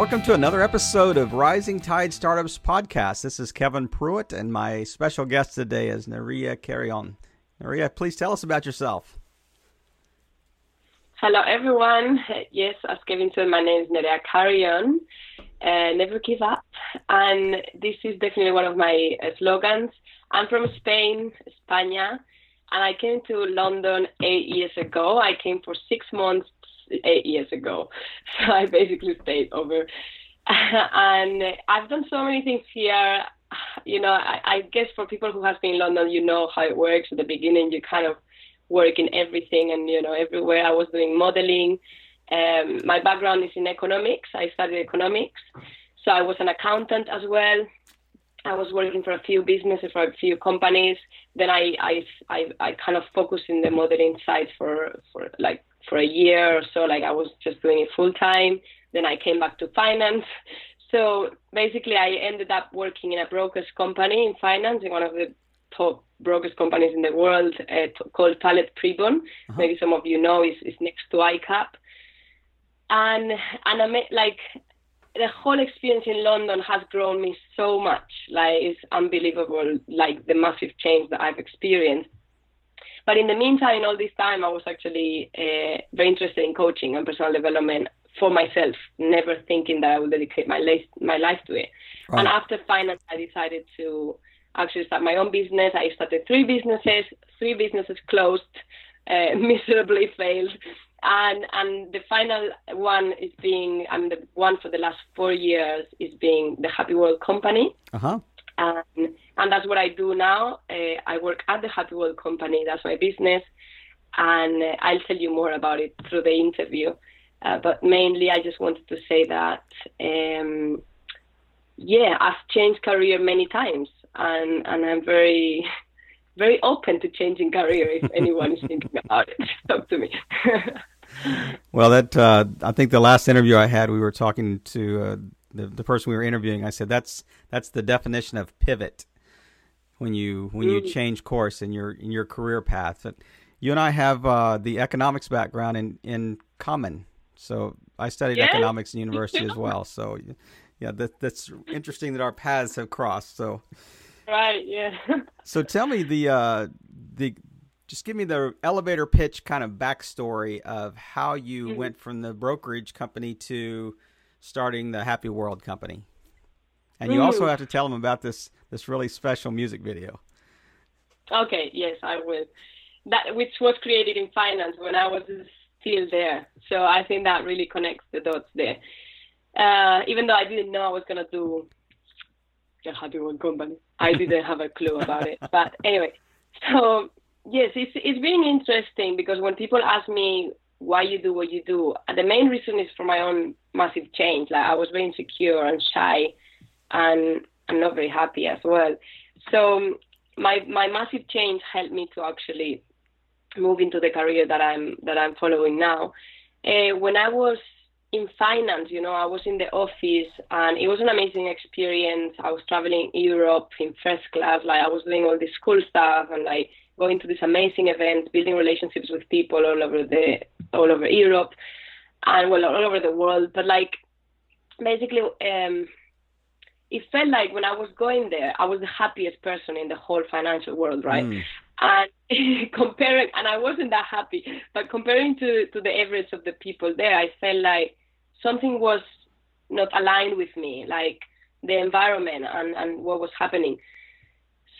Welcome to another episode of Rising Tide Startups Podcast. This is Kevin Pruitt, and my special guest today is Nerea Carrion. Nerea, please tell us about yourself. Hello, everyone. Yes, as Kevin said, my name is Nerea Carrion. Uh, never give up. And this is definitely one of my uh, slogans. I'm from Spain, España, and I came to London eight years ago. I came for six months eight years ago. So I basically stayed over. and I've done so many things here. You know, I, I guess for people who have been in London, you know how it works. At the beginning, you kind of work in everything and, you know, everywhere. I was doing modeling. Um, my background is in economics. I studied economics. So I was an accountant as well. I was working for a few businesses, for a few companies. Then I, I, I, I kind of focused in the modeling side for, for like for a year or so. Like I was just doing it full time. Then I came back to finance. So basically, I ended up working in a broker's company in finance, in one of the top brokers companies in the world uh, t- called Tullett Prebon. Uh-huh. Maybe some of you know is is next to ICAP. And and I met like the whole experience in London has grown me so much. Like it's unbelievable, like the massive change that I've experienced. But in the meantime, in all this time, I was actually uh, very interested in coaching and personal development for myself, never thinking that I would dedicate my life, my life to it. Right. And after finance, I decided to actually start my own business. I started three businesses. Three businesses closed, uh, miserably failed. And and the final one is being, I'm the one for the last four years is being the Happy World Company. Uh-huh. And and that's what I do now. Uh, I work at the Happy World Company. That's my business, and uh, I'll tell you more about it through the interview. Uh, but mainly, I just wanted to say that, um, yeah, I've changed career many times, and and I'm very, very open to changing career if anyone is thinking about it. Talk to me. well, that uh, I think the last interview I had, we were talking to uh, the the person we were interviewing. I said that's that's the definition of pivot when you when you mm. change course in your in your career path. But you and I have uh, the economics background in in common. So I studied yes, economics in university as well. So yeah, that, that's interesting that our paths have crossed. So right, yeah. so tell me the uh, the just give me the elevator pitch kind of backstory of how you mm-hmm. went from the brokerage company to starting the Happy World company. And you also have to tell them about this this really special music video. Okay, yes, I will. That which was created in finance when I was still there. So I think that really connects the dots there. Uh, even though I didn't know I was gonna do a Happy World company, I didn't have a clue about it. But anyway, so yes, it's it's been interesting because when people ask me why you do what you do, And the main reason is for my own massive change. Like I was very insecure and shy and I'm not very happy as well. So my my massive change helped me to actually move into the career that I'm that I'm following now. Uh, when I was in finance, you know, I was in the office and it was an amazing experience. I was traveling Europe in first class, like I was doing all this cool stuff and like going to these amazing events, building relationships with people all over the all over Europe and well all over the world. But like basically um it felt like when I was going there, I was the happiest person in the whole financial world, right? Mm. And comparing, and I wasn't that happy, but comparing to to the average of the people there, I felt like something was not aligned with me, like the environment and and what was happening.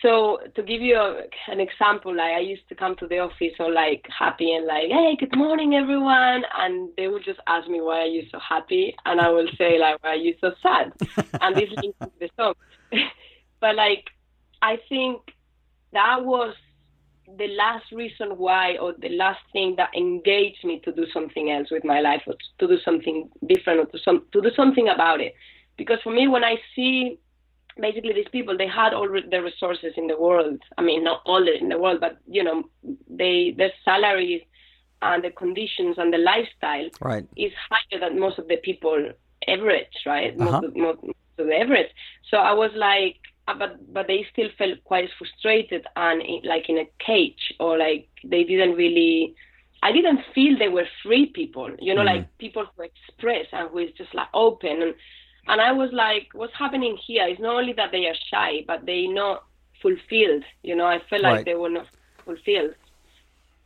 So to give you a, an example, like I used to come to the office all like happy and like, hey, good morning everyone, and they would just ask me why are you so happy, and I will say like, why are you so sad? and this links to the song. but like, I think that was the last reason why, or the last thing that engaged me to do something else with my life, or to do something different, or to some to do something about it. Because for me, when I see basically these people they had all the resources in the world i mean not all in the world but you know they their salaries and the conditions and the lifestyle right. is higher than most of the people average right uh-huh. most, of, most of the average so i was like uh, but but they still felt quite frustrated and in, like in a cage or like they didn't really I didn't feel they were free people, you know, mm. like people who express and who is just like open. And, and I was like, what's happening here? It's not only that they are shy, but they not fulfilled. You know, I felt like they were not fulfilled.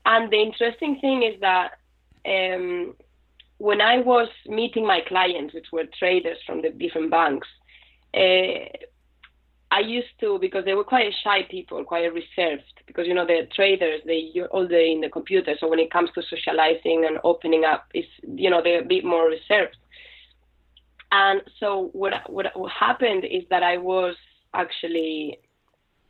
And the interesting thing is that um, when I was meeting my clients, which were traders from the different banks, uh, I used to because they were quite shy people, quite reserved. Because you know the traders, they you're all day in the computer. So when it comes to socializing and opening up, it's you know they're a bit more reserved. And so what what, happened is that I was actually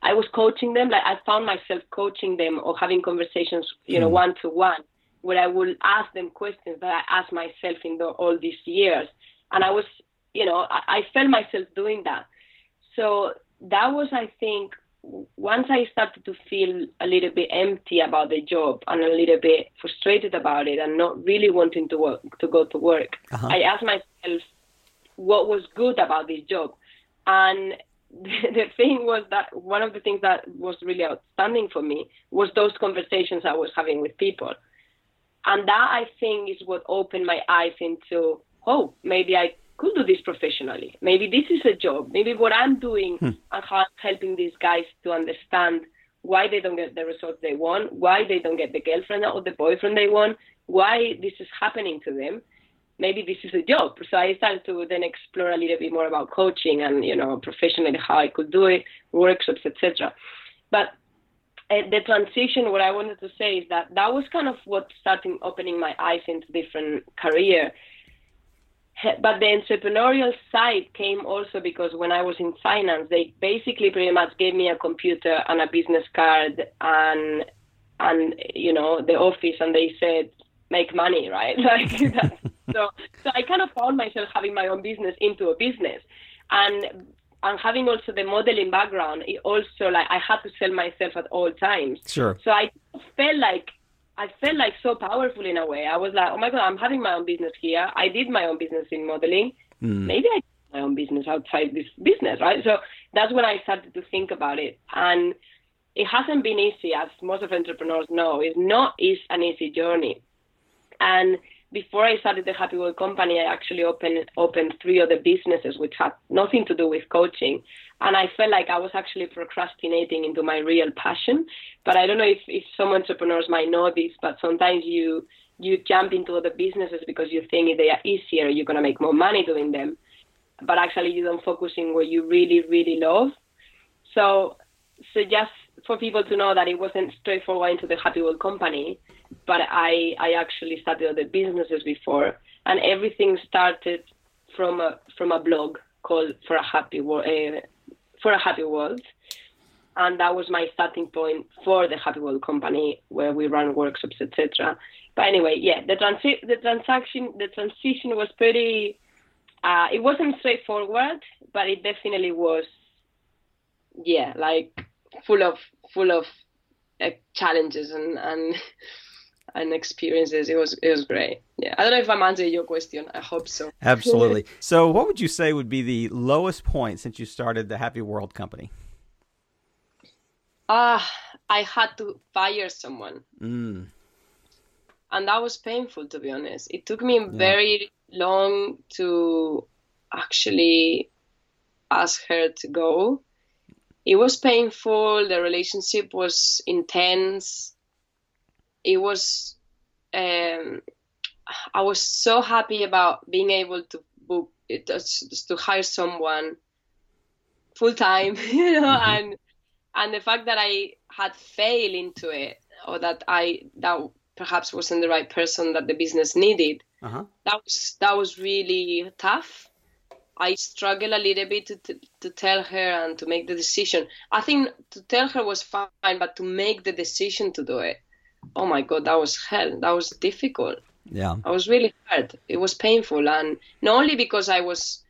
I was coaching them. Like I found myself coaching them or having conversations, you know, one to one, where I would ask them questions that I asked myself in the, all these years. And I was, you know, I, I felt myself doing that. So that was, I think, once I started to feel a little bit empty about the job and a little bit frustrated about it and not really wanting to work to go to work, uh-huh. I asked myself what was good about this job. And the thing was that one of the things that was really outstanding for me was those conversations I was having with people. And that I think is what opened my eyes into, oh, maybe I could do this professionally. Maybe this is a job. Maybe what I'm doing hmm. and how I'm helping these guys to understand why they don't get the results they want, why they don't get the girlfriend or the boyfriend they want, why this is happening to them. Maybe this is a job. So I started to then explore a little bit more about coaching and you know professionally how I could do it, workshops, etc. But uh, the transition, what I wanted to say is that that was kind of what started opening my eyes into different career but the entrepreneurial side came also because when I was in finance, they basically pretty much gave me a computer and a business card and and you know the office, and they said make money, right? Like that. So so I kind of found myself having my own business into a business, and and having also the modeling background, it also like I had to sell myself at all times. Sure. So I felt like I felt like so powerful in a way. I was like, oh my god, I'm having my own business here. I did my own business in modeling. Mm. Maybe I did my own business outside this business, right? So that's when I started to think about it, and it hasn't been easy, as most of entrepreneurs know. It's not is an easy journey, and before I started the Happy World company, I actually opened opened three other businesses which had nothing to do with coaching, and I felt like I was actually procrastinating into my real passion. But I don't know if, if some entrepreneurs might know this, but sometimes you you jump into other businesses because you think they are easier, you're gonna make more money doing them, but actually you don't focus in what you really really love. So so just for people to know that it wasn't straightforward into the Happy World company, but I I actually started other businesses before, and everything started from a from a blog called For a Happy World. Uh, for a happy world and that was my starting point for the happy world company where we run workshops etc but anyway yeah the transi- the transaction the transition was pretty uh, it wasn't straightforward but it definitely was yeah like full of full of uh, challenges and and and experiences. It was it was great. Yeah, I don't know if I'm answering your question. I hope so. Absolutely. so, what would you say would be the lowest point since you started the Happy World company? Ah, uh, I had to fire someone. Mm. And that was painful, to be honest. It took me yeah. very long to actually ask her to go. It was painful. The relationship was intense it was um, I was so happy about being able to book it to hire someone full time, you know, mm-hmm. and and the fact that I had failed into it or that I that perhaps wasn't the right person that the business needed. Uh-huh. That was that was really tough. I struggled a little bit to, to, to tell her and to make the decision. I think to tell her was fine, but to make the decision to do it oh my god, that was hell. That was difficult. Yeah. I was really hurt. It was painful. And not only because I was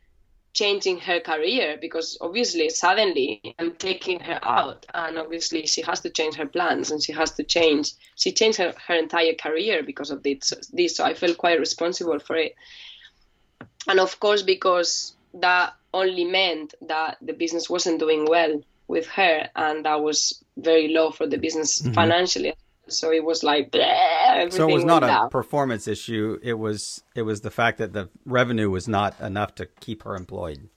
changing her career, because obviously suddenly I'm taking her out. And obviously she has to change her plans and she has to change, she changed her, her entire career because of this, this. So I felt quite responsible for it. And of course, because that only meant that the business wasn't doing well with her and that was very low for the business mm-hmm. financially so it was like everything. So it was not a down. performance issue. It was it was the fact that the revenue was not enough to keep her employed.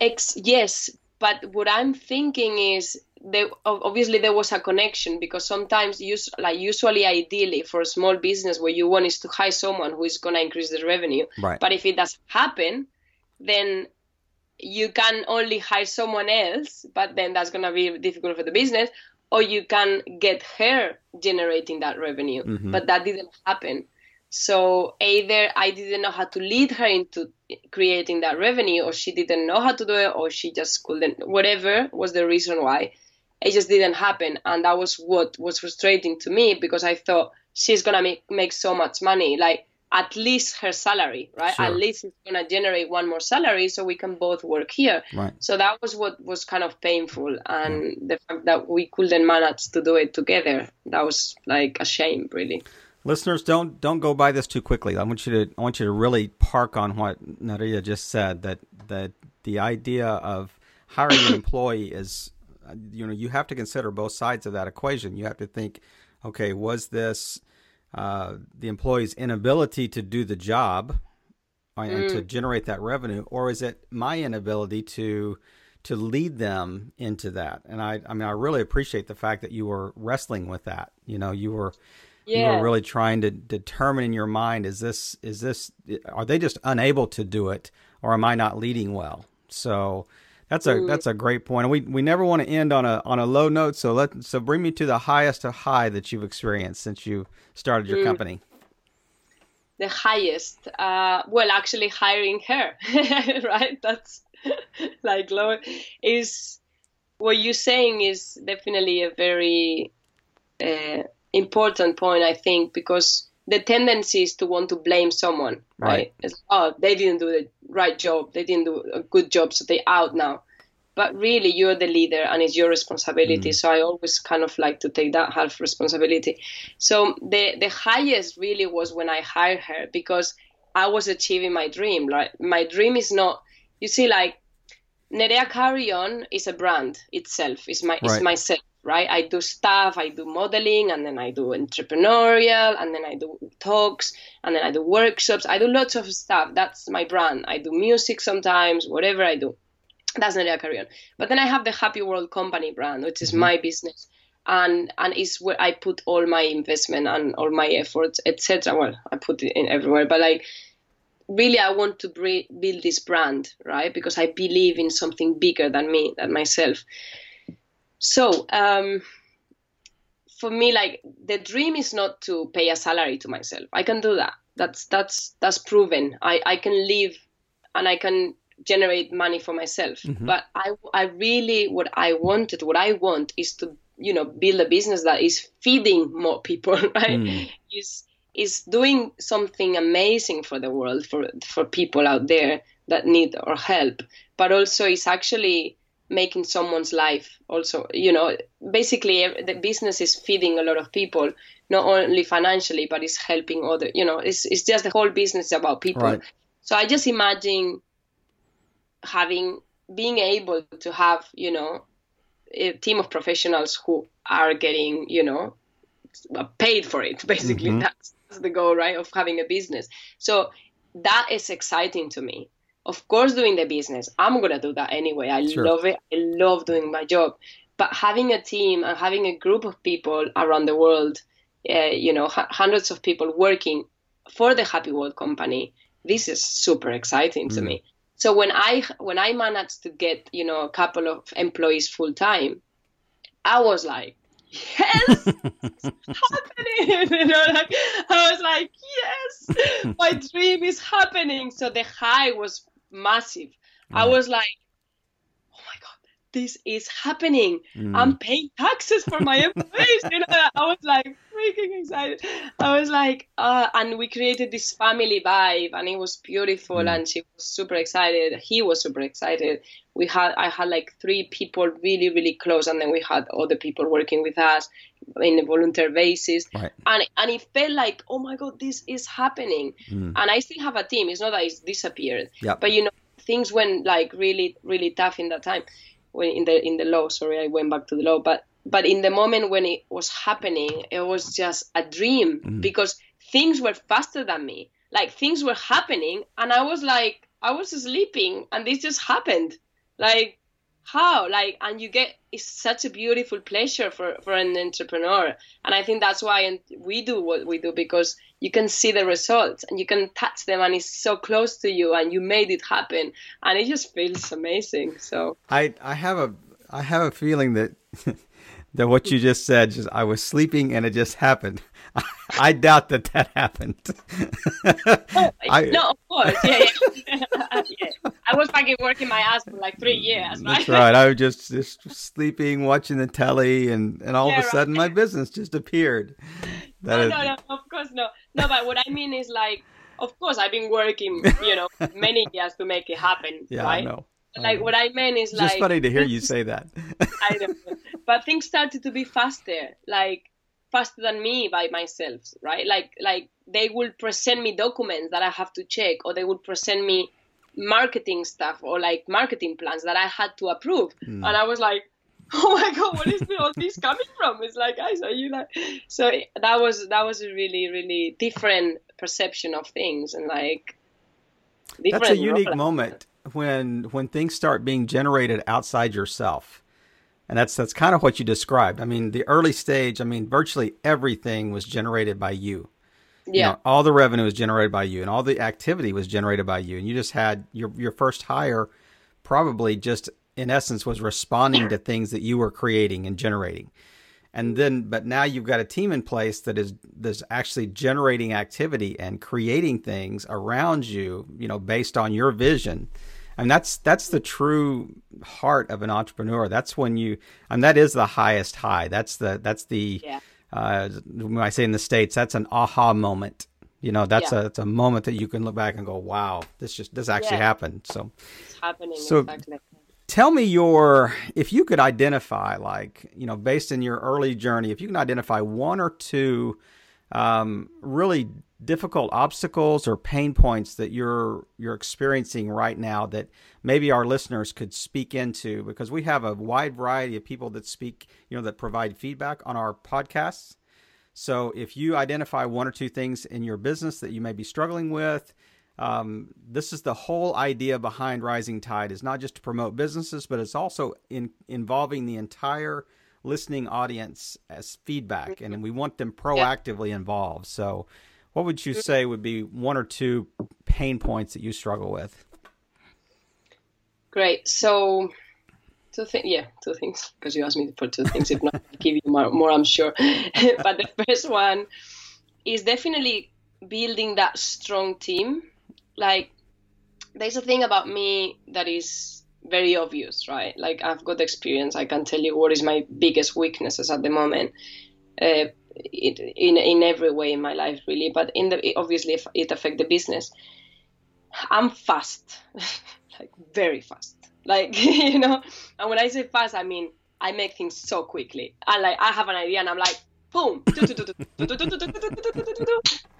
Ex- yes, but what I'm thinking is there obviously there was a connection because sometimes use like usually ideally for a small business what you want is to hire someone who is going to increase the revenue Right. but if it doesn't happen then you can only hire someone else but then that's going to be difficult for the business or you can get her generating that revenue Mhm. but that didn't happen so either I didn't know how to lead her into creating that revenue, or she didn't know how to do it, or she just couldn't. Whatever was the reason why, it just didn't happen, and that was what was frustrating to me because I thought she's gonna make make so much money, like at least her salary, right? Sure. At least it's gonna generate one more salary, so we can both work here. Right. So that was what was kind of painful, and the fact that we couldn't manage to do it together, that was like a shame, really. Listeners, don't don't go by this too quickly. I want you to I want you to really park on what Nadia just said that that the idea of hiring an employee is you know you have to consider both sides of that equation. You have to think, okay, was this uh, the employee's inability to do the job uh, and to generate that revenue, or is it my inability to to lead them into that? And I I mean I really appreciate the fact that you were wrestling with that. You know you were you were really trying to determine in your mind is this is this are they just unable to do it or am I not leading well? So that's a that's a great point. We we never want to end on a on a low note. So let so bring me to the highest high that you've experienced since you started your company. the highest uh well actually hiring her right that's like low is what you're saying is definitely a very uh, important point i think because the tendency is to want to blame someone right, Right. It's, oh they didn't do the right job. They didn't do a good job so they out now. But really you're the leader and it's your responsibility. Mm. So i always kind of like to take that half responsibility. So the the highest really was when i hired her because i was achieving my dream Like my dream is not you see like Nerea Carrion is a brand itself. It's my it's myself, right? I do stuff, I do modeling, and then I do entrepreneurial, and then I do talks, and then I do workshops. I do lots of stuff. That's my brand. I do music sometimes, whatever I do. That's Nerea Carrion. But then I have the Happy World Company brand, which is mm-hmm. my business. And and it's where I put all my investment and all my efforts, etc. Well, I put it in everywhere, but like really I want to bre- build this brand, right? Because I believe in something bigger than me, than myself. So, um, for me, like the dream is not to pay a salary to myself. I can do that. That's that's that's proven. I I can live, and I can generate money for myself. But I I really what I wanted, what I want is to you know build a business that is feeding more people, right? Is is doing something amazing for the world for for people out there that need our help but also is actually making someone's life also you know basically the business is feeding a lot of people not only financially but it's helping other you know it's, it's just the whole business about people Right. so i just imagine having being able to have you know a team of professionals who are getting you know paid for it basically Mhm. that's, that's the goal right of having a business. So that is exciting to me. Of course doing the business i'm gonna do that anyway. I Sure. love it. I love doing my job. But having a team and having a group of people around the world uh, you know h- hundreds of people working for the happy world company this is super exciting to me. So when i when i managed to get you know a couple of employees full time i was like yes! Happening! You know like i was like yes! My dream is happening. So the high was massive. I was like oh my god this is happening. Mm. i'm paying taxes for my employees. You know i was like freaking excited. I was like uh, and we created this family vibe and it was beautiful Mm. and she was super excited. He was super excited we had i had like three people really really close and then we had other people working with us in a volunteer basis Right. and and it felt like oh my god this is happening Mm. and i still have a team it's not that it's disappeared Yep. but you know things went like really really tough in that time when in the in the law sorry i went back to the law but but in the moment when it was happening, it was just a dream mm. because things were faster than me. Like things were happening, and I was like, I was sleeping, and this just happened. Like how? Like and you get it's such a beautiful pleasure for for an entrepreneur. And i think that's why we do what we do because you can see the results and you can touch them and it's so close to you and you made it happen. And it just feels amazing so. I i have a i have a feeling that that what you just said just i was sleeping and it just happened I doubt that that happened. oh, I, no, of course, yeah, yeah. yeah. I was fucking working my ass for like three years. Right? That's right. I was just just sleeping, watching the telly, and and all yeah, of a sudden right. my business just appeared. That no, is... no, no, of course no, no. But what I mean is like, of course I've been working, you know, many years to make it happen. Yeah, right? I know. Like what I mean is it's like. Just funny to hear you say that. I know, but things started to be faster. Like faster than me by myself, right? Like like they will present me documents that I have to check, or they would present me marketing stuff or like marketing plans that I had to approve, mm. and I was like, oh my god, what is all this coming from? It's like, guys, are you like? So that was that was a really really different perception of things, and like that's a unique moment when when things start being generated outside yourself and that's that's kind of what you described. I mean, the early stage, I mean, virtually everything was generated by you. Yeah. You know, all the revenue was generated by you and all the activity was generated by you. And you just had your your first hire probably just in essence was responding to things that you were creating and generating. And then but now you've got a team in place that is that's actually generating activity and creating things around you, you know, based on your vision Mean, that's that's the true heart of an entrepreneur. That's when you, and that is the highest high. That's the that's the yeah. uh, when I say in the states, that's an aha moment. You know, that's yeah. a it's a moment that you can look back and go, "Wow, this just this actually yeah. happened." So it's happening. So, exactly. tell me your if you could identify, like you know, based in your early journey, if you can identify one or two um, really difficult obstacles or pain points that you're you're experiencing right now that maybe our listeners could speak into? Because we have a wide variety of people that speak you know that provide feedback on our podcasts. So if you identify one or two things in your business that you may be struggling with um, this is the whole idea behind rising tide. Is not just to promote businesses but it's also in involving the entire listening audience as feedback and we want them proactively involved. So what would you say would be one or two pain points that you struggle with? Great. So, two things. Yeah, two things. Because you asked me for two things. If not, I'll give you more, more I'm sure. but the first one is definitely building that strong team. Like, there's a thing about me that is very obvious, right? Like, I've got experience. I can tell you what is my biggest weaknesses at the moment. Uh, it in in every way in my life really but in the obviously it affect the business i'm fast like very fast like you know and when i say fast i mean i make things so quickly and like i have an idea and i'm like boom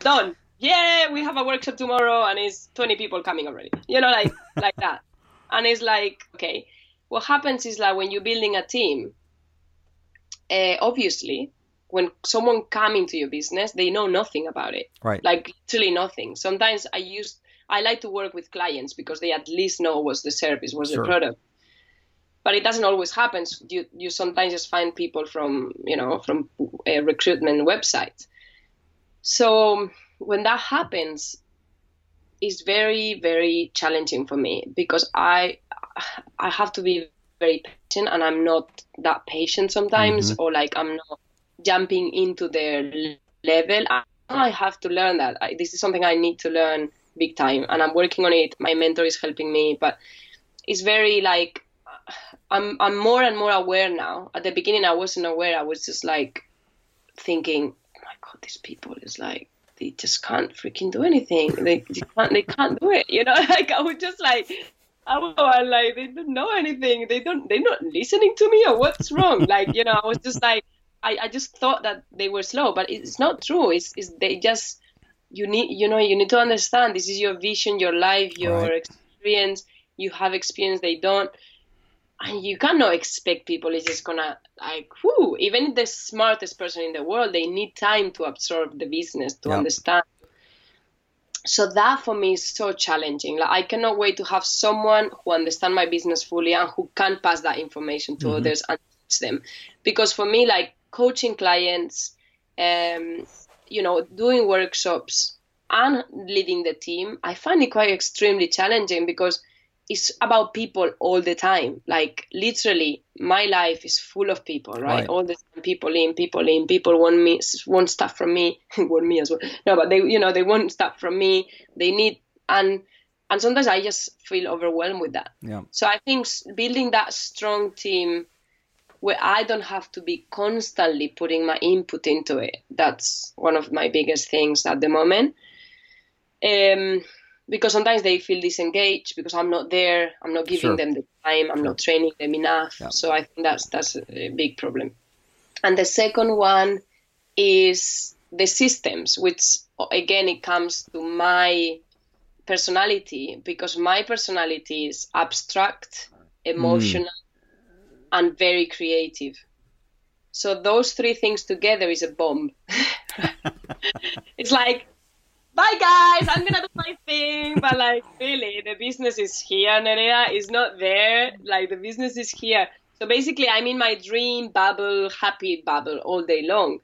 done yeah we have a workshop tomorrow and it's 20 people coming already you know like like that and it's like okay what happens is like when you're building a team uh, obviously when someone come into your business, they know nothing about it. Right. Like literally nothing. Sometimes I use I like to work with clients because they at least know what's the service, what's sure. the product. But it doesn't always happen. You you sometimes just find people from you know from a recruitment website. So when that happens, it's very very challenging for me because I I have to be very patient and I'm not that patient sometimes mm-hmm. or like I'm not jumping into their level. I have to learn that. I, this is something I need to learn big time, and I'm working on it. My mentor is helping me, but it's very like I'm I'm more and more aware now. At the beginning, I wasn't aware. I was just like thinking, oh my god, these people is like they just can't freaking do anything. They, can't they can't do it. You know, like I was just like. Oh, I'm like they don't know anything. They don't. They're not listening to me, or what's wrong? like you know, I was just like, I, I just thought that they were slow, but it's not true. It's, it's they just you need you know you need to understand this is your vision, your life, your right. experience. You have experience, they don't. and you cannot expect people is just gonna like whoo even the smartest person in the world they need time to absorb the business to yep. understand so that for me is so challenging like i cannot wait to have someone who understand my business fully and who can pass that information to mm-hmm. others and teach them because for me like coaching clients um you know doing workshops and leading the team i find it quite extremely challenging because it's about people all the time. Like literally, my life is full of people, right? right. All the time, people in, people in, people want me, want stuff from me, want me as well. No, but they, you know, they want stuff from me. They need, and and sometimes I just feel overwhelmed with that. Yeah. So I think building that strong team where I don't have to be constantly putting my input into it. That's one of my biggest things at the moment. Um, because sometimes they feel disengaged because I'm not there. I'm not giving sure. them the time. I'm sure. not training them enough. Yeah. So I think that's that's a big problem. And the second one is the systems, which again it comes to my personality because my personality is abstract, emotional, mm. And very creative. So those three things together is a bomb. it's like bye guys, I'm gonna do my thing. But like, really, the business is here. Nerea is not there. Like, the business is here. So basically, I'm in my dream bubble, happy bubble all day long,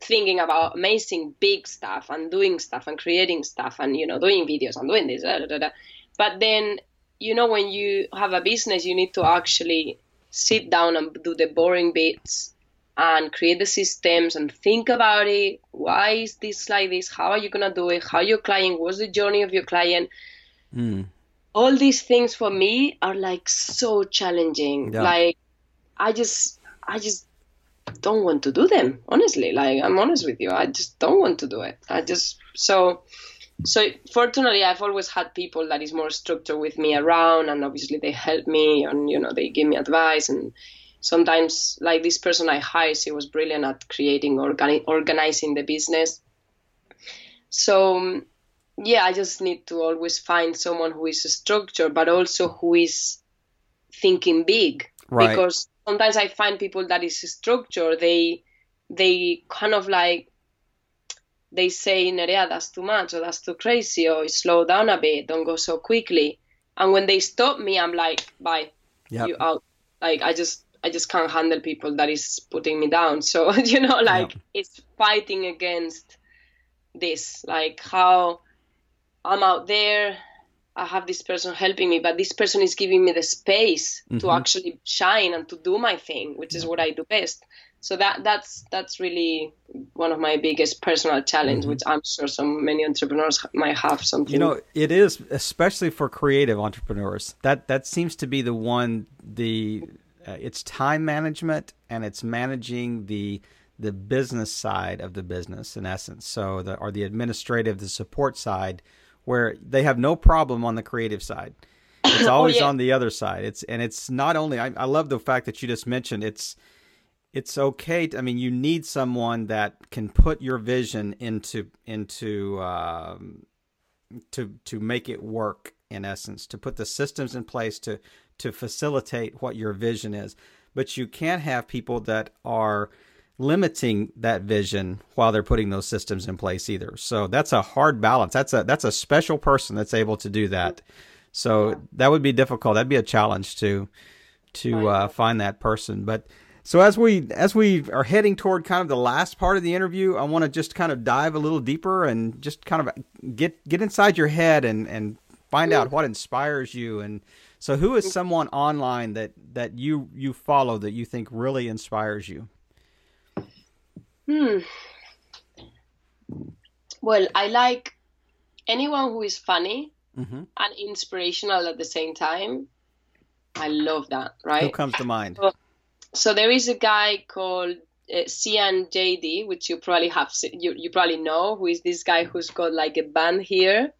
thinking about amazing big stuff and doing stuff and creating stuff and, you know, doing videos and doing this. Da, da, da. But then, you know, when you have a business, you need to actually sit down and do the boring bits and create the systems and think about it. Why is this like this? How are you gonna do it? How your client? What's the journey of your client? Mm. All these things for me are like so challenging. Yeah. Like I just, I just don't want to do them. Honestly, like I'm honest with you, I just don't want to do it. I just so. So fortunately, I've always had people that is more structured with me around, and obviously they help me, and you know they give me advice, and sometimes like this person I hired, she was brilliant at creating organi- organizing the business. So yeah, I just need to always find someone who is structured, but also who is thinking big. Right. Because sometimes I find people that is structured, they they kind of like they say, Nerea, that's too much, or that's too crazy, or slow down a bit, don't go so quickly. And when they stop me, I'm like, bye, yep. you out. Like I just I just can't handle people that is putting me down. So you know, like yeah. it's fighting against this, like how I'm out there. I have this person helping me, but this person is giving me the space mm-hmm. to actually shine and to do my thing, which yeah. is what I do best. So that that's that's really one of my biggest personal challenge, mm-hmm. which I'm sure some many entrepreneurs might have something. You know, it is especially for creative entrepreneurs. That that seems to be the one the uh, it's time management and it's managing the the business side of the business in essence. So the or the administrative, the support side, where they have no problem on the creative side. It's oh, always oh, yeah. on the other side. It's and it's not only. I, I love the fact that you just mentioned it's it's okay. To, I mean, you need someone that can put your vision into into um, to to make it work. In essence, to put the systems in place to to facilitate what your vision is. But you can't have people that are limiting that vision while they're putting those systems in place either. So that's a hard balance. That's a that's a special person that's able to do that. So that would be difficult. That'd be a challenge to to uh, find that person. But so as we as we are heading toward kind of the last part of the interview, I want to just kind of dive a little deeper and just kind of get get inside your head and and find out what inspires you and so, who is someone online that that you you follow that you think really inspires you? Hmm. Well, I like anyone who is funny mm-hmm. and inspirational at the same time. I love that. Right? Who comes to mind? So, so there is a guy called uh, Cian JD, which you probably have you you probably know, who is this guy who's got like a band here,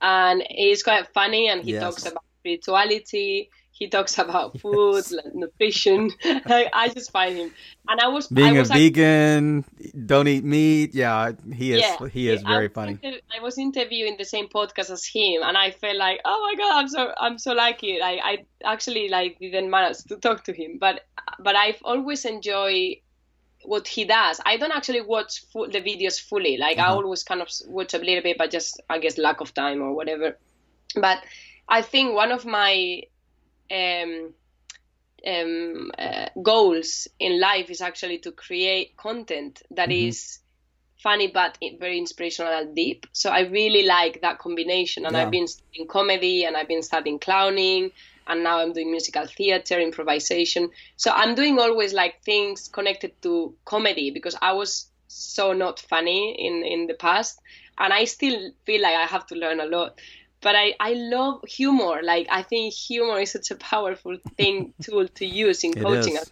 and he's quite funny and he yes. talks about spirituality. He talks about food, like nutrition. like, I just find him, and I was being I was a vegan, don't eat meat. Yeah, he is. Yeah, he is very I funny. Inter- I was interviewing the same podcast as him, and I felt like, oh my god, I'm so I'm so lucky. I I actually like didn't manage to talk to him, but but I've always enjoyed what he does. I don't actually watch full, the videos fully. Like uh-huh. I always kind of watch a little bit, but just I guess lack of time or whatever. But I think one of my um, um, uh, goals in life is actually to create content that mm-hmm. is funny but very inspirational and deep. So I really like that combination. And yeah. I've been studying comedy and I've been studying clowning and now I'm doing musical theater, improvisation. So I'm doing always like things connected to comedy because I was so not funny in in the past and I still feel like I have to learn a lot but I, I love humor. Like I think humor is such a powerful thing tool to use in coaching us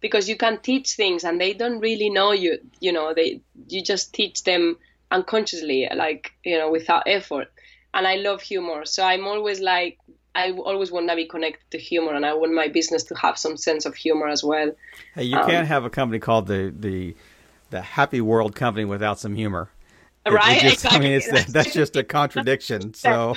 because you can teach things and they don't really know you. You know, they you just teach them unconsciously, like you know, without effort. And I love humor, so I'm always like I always want to be connected to humor, and I want my business to have some sense of humor as well. Hey, you um, can't have a company called the the the Happy World Company without some humor right? Just, exactly. I mean, that's just a contradiction. So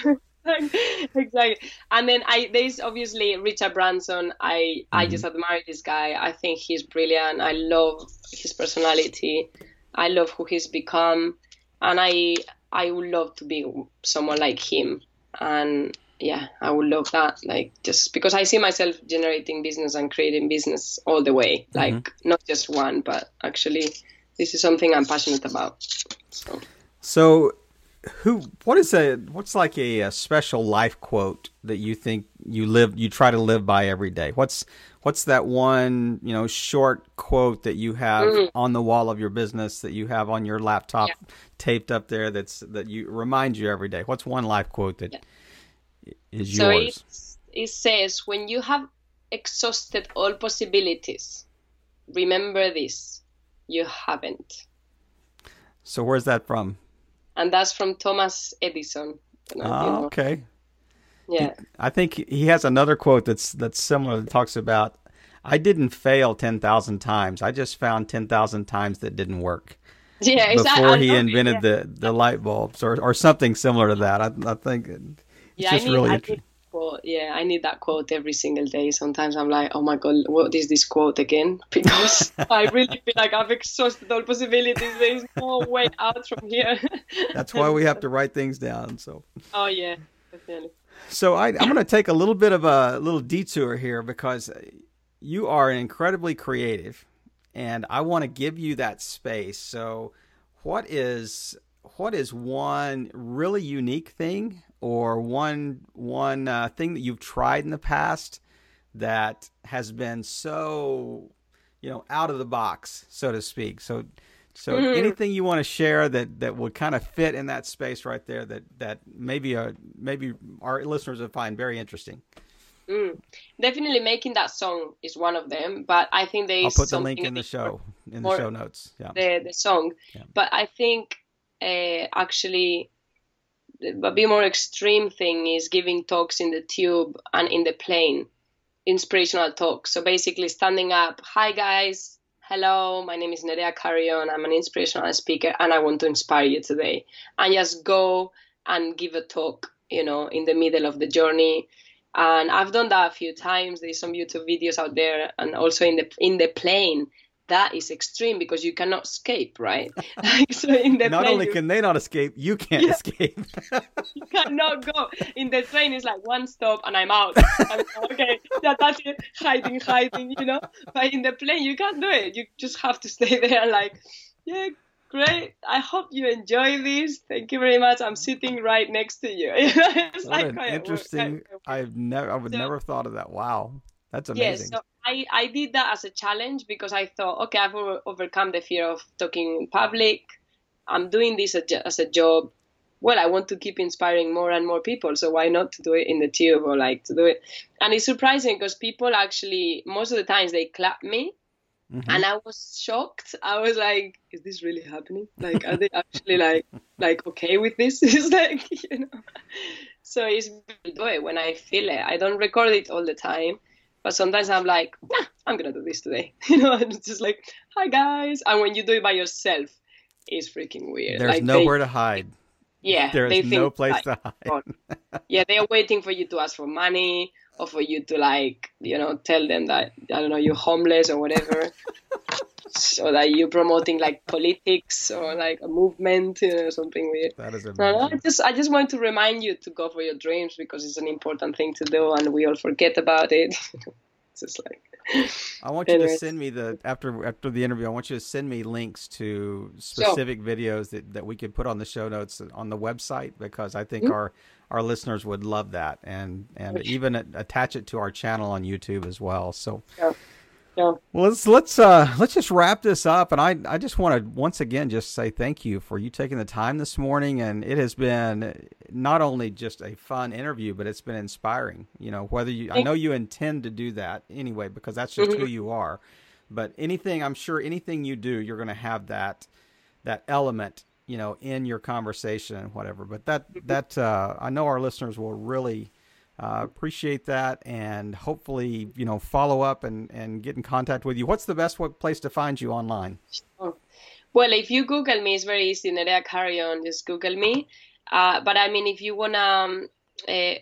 exactly. And then I there's obviously Richard Branson. I mm-hmm. I just admire this guy. I think he's brilliant. I love his personality. I love who he's become, and I I would love to be someone like him. And yeah, I would love that. Like just because I see myself generating business and creating business all the way. Mm-hmm. Like mm-hmm. not just one, but actually, this is something I'm passionate about. So. So, who? What is a? What's like a, a, special life quote that you think you live, you try to live by every day? What's What's that one, you know, short quote that you have mm-hmm. on the wall of your business that you have on your laptop, yeah. taped up there? That's that you reminds you every day. What's one life quote that yeah. is so yours? It, it says, "When you have exhausted all possibilities, remember this: you haven't." So where's that from? And that's from Thomas Edison. You know, you know. okay. Yeah. I think he has another quote that's that's similar that talks about I didn't fail 10,000 times. I just found 10,000 times that didn't work. Yeah, exactly. Before he invented the, the light bulbs or, or something similar to that. I, I think it's yeah, just I need, really I interesting quote. Yeah, I need that quote every single day. Sometimes I'm like, oh my god, what is this quote again? Because I really feel like I've exhausted all possibilities. There's no way out from here. That's why we have to write things down. So. Oh yeah, definitely. So I, I'm going to take a little bit of a little detour here because you are incredibly creative, and I want to give you that space. So, what is what is one really unique thing or one one uh, thing that you've tried in the past that has been so you know out of the box so to speak so so mm-hmm. anything you want to share that that would kind of fit in that space right there that that maybe uh maybe our listeners would find very interesting mm. definitely making that song is one of them but i think they. i'll put the link in the show in the show notes yeah the, the song yeah. but i think uh, actually a bit more extreme thing is giving talks in the tube and in the plane, inspirational talks. So basically, standing up, hi guys, hello, my name is Nerea Carrion, I'm an inspirational speaker, and I want to inspire you today. And just go and give a talk, you know, in the middle of the journey. And I've done that a few times. There's some YouTube videos out there, and also in the in the plane that is extreme because you cannot escape, right? so in the not plane, only you, can they not escape, you can't yeah, escape. you cannot go. In the train, it's like one stop and I'm out. I'm okay, yeah, that's it. Hiding, hiding, you know. But in the plane, you can't do it. You just have to stay there, like, yeah, great. I hope you enjoy this. Thank you very much. I'm sitting right next to you. it's what like an interesting. I've never, I would so, never thought of that. Wow. That's amazing. Yes, so I, I did that as a challenge because I thought, okay, I've overcome the fear of talking in public. I'm doing this as a job. Well, I want to keep inspiring more and more people, so why not to do it in the tube or like to do it? And it's surprising because people actually, most of the times, they clap me. Mm-hmm. And I was shocked. I was like, "Is this really happening? Like, are they actually like, like okay with this?" It's like, you know. so it's do it when I feel it. I don't record it all the time, but sometimes I'm like, nah, I'm gonna do this today. You know, and it's just like, hi guys. And when you do it by yourself, it's freaking weird. There's like nowhere they, to hide. Yeah, there is no place like, to hide. yeah, they're waiting for you to ask for money or for you to like, you know, tell them that I don't know you're homeless or whatever, so that you're promoting like politics or like a movement, you know, something weird. That is No, no, I just I just want to remind you to go for your dreams because it's an important thing to do, and we all forget about it. it's just like I want you to send me the after after the interview. I want you to send me links to specific videos that, that we could put on the show notes on the website because I think Mhm. our our listeners would love that and and even attach it to our channel on YouTube as well. So yeah. Well, let's let's uh let's just wrap this up and I I just want to once again just say thank you for you taking the time this morning and it has been not only just a fun interview but it's been inspiring. You know, whether you I know you intend to do that anyway because that's just who Mhm. you are. But anything I'm sure anything you do you're going to have that that element, you know, in your conversation and whatever. But that that uh I know our listeners will really uh, appreciate that and hopefully you know follow up and and get in contact with you what's the best place to find you online Well, if you Google me, it's very easy. Nerea Carrion, just Google me. Uh, but I mean, if you wanna, um, uh,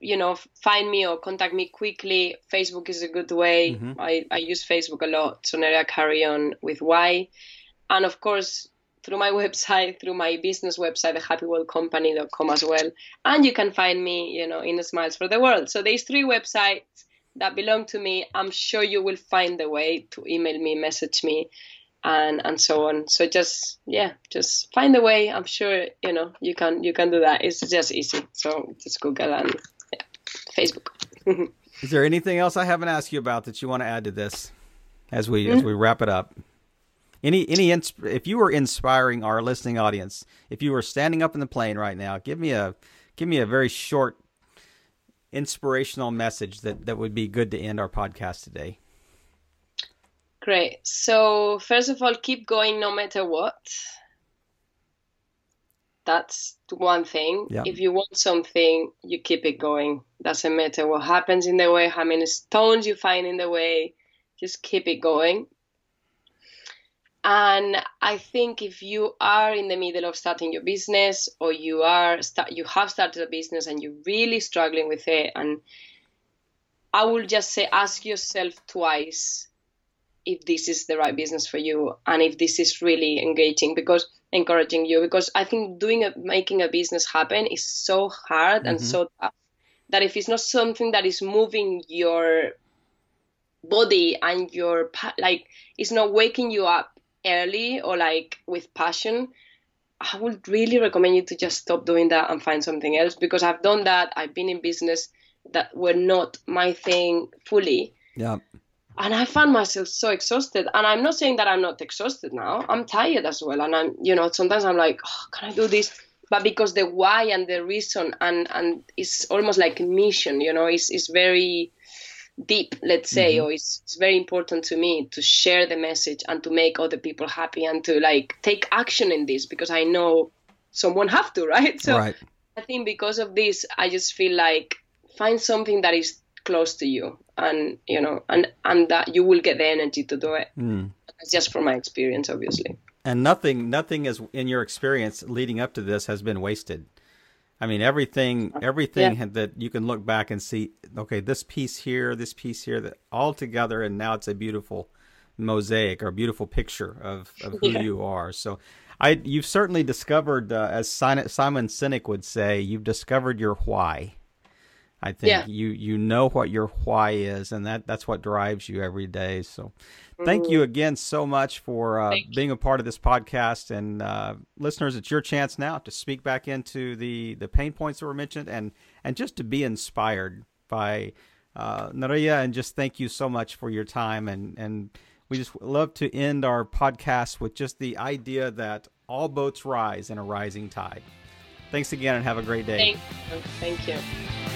you know, find me or contact me quickly, Facebook is a good way. Mhm. I, I use Facebook a lot. So Nerea Carrion with Y, and of course through my website, through my business website, thehappyworldcompany.com as well. And you can find me, you know, in Smiles for the World. So there's three websites that belong to me. I'm sure you will find a way to email me, message me and and so on. So just yeah, just find a way. I'm sure you know you can you can do that. It's just easy. So just Google and yeah, Facebook. is there anything else i haven't asked you about that you want to add to this as we as mm. we wrap it up any any ins- if you were inspiring our listening audience if you were standing up in the plane right now give me a give me a very short inspirational message that that would be good to end our podcast today Great. So first of all, keep going no matter what. That's one thing. Yeah. If you want something, you keep it going. Doesn't matter what happens in the way, how many stones you find in the way, just keep it going. And I think if you are in the middle of starting your business or you are start, you have started a business and you're really struggling with it and I will just say ask yourself twice if this is the right business for you and if this is really engaging because encouraging you because I think doing a making a business happen is so hard and Mhm. so tough that if it's not something that is moving your body and your like it's not waking you up early or like with passion i would really recommend you to just stop doing that and find something else because i've done that i've been in business that were not my thing fully yeah and I found myself so exhausted. And I'm not saying that I'm not exhausted now. I'm tired as well. And I'm, you know, sometimes I'm like, oh, can I do this? But because the why and the reason and and it's almost like a mission, you know, it's it's very deep, let's say, Mhm. or it's, it's very important to me to share the message and to make other people happy and to like take action in this because I know someone have to, right? So right I think because of this, I just feel like find something that is close to you, and you know, and and that you will get the energy to do it. Mm. That's just from my experience, obviously. and nothing nothing is in your experience leading up to this has been wasted i mean everything everything Yeah. that you can look back and see okay this piece here this piece here that all together and now it's a beautiful mosaic or beautiful picture of, of who Yeah. you are so i you've certainly discovered uh, as simon, simon sinek would say you've discovered your why i think Yeah. you you know what your why is and that that's what drives you every day. So thank you again so much for uh, being a part of this podcast. And uh, listeners it's your chance now to speak back into the the pain points that were mentioned and and just to be inspired by uh, Nerea and just thank you so much for your time. And and we just love to end our podcast with just the idea that all boats rise in a rising tide. Thanks again and have a great day. Thank you. Thank you.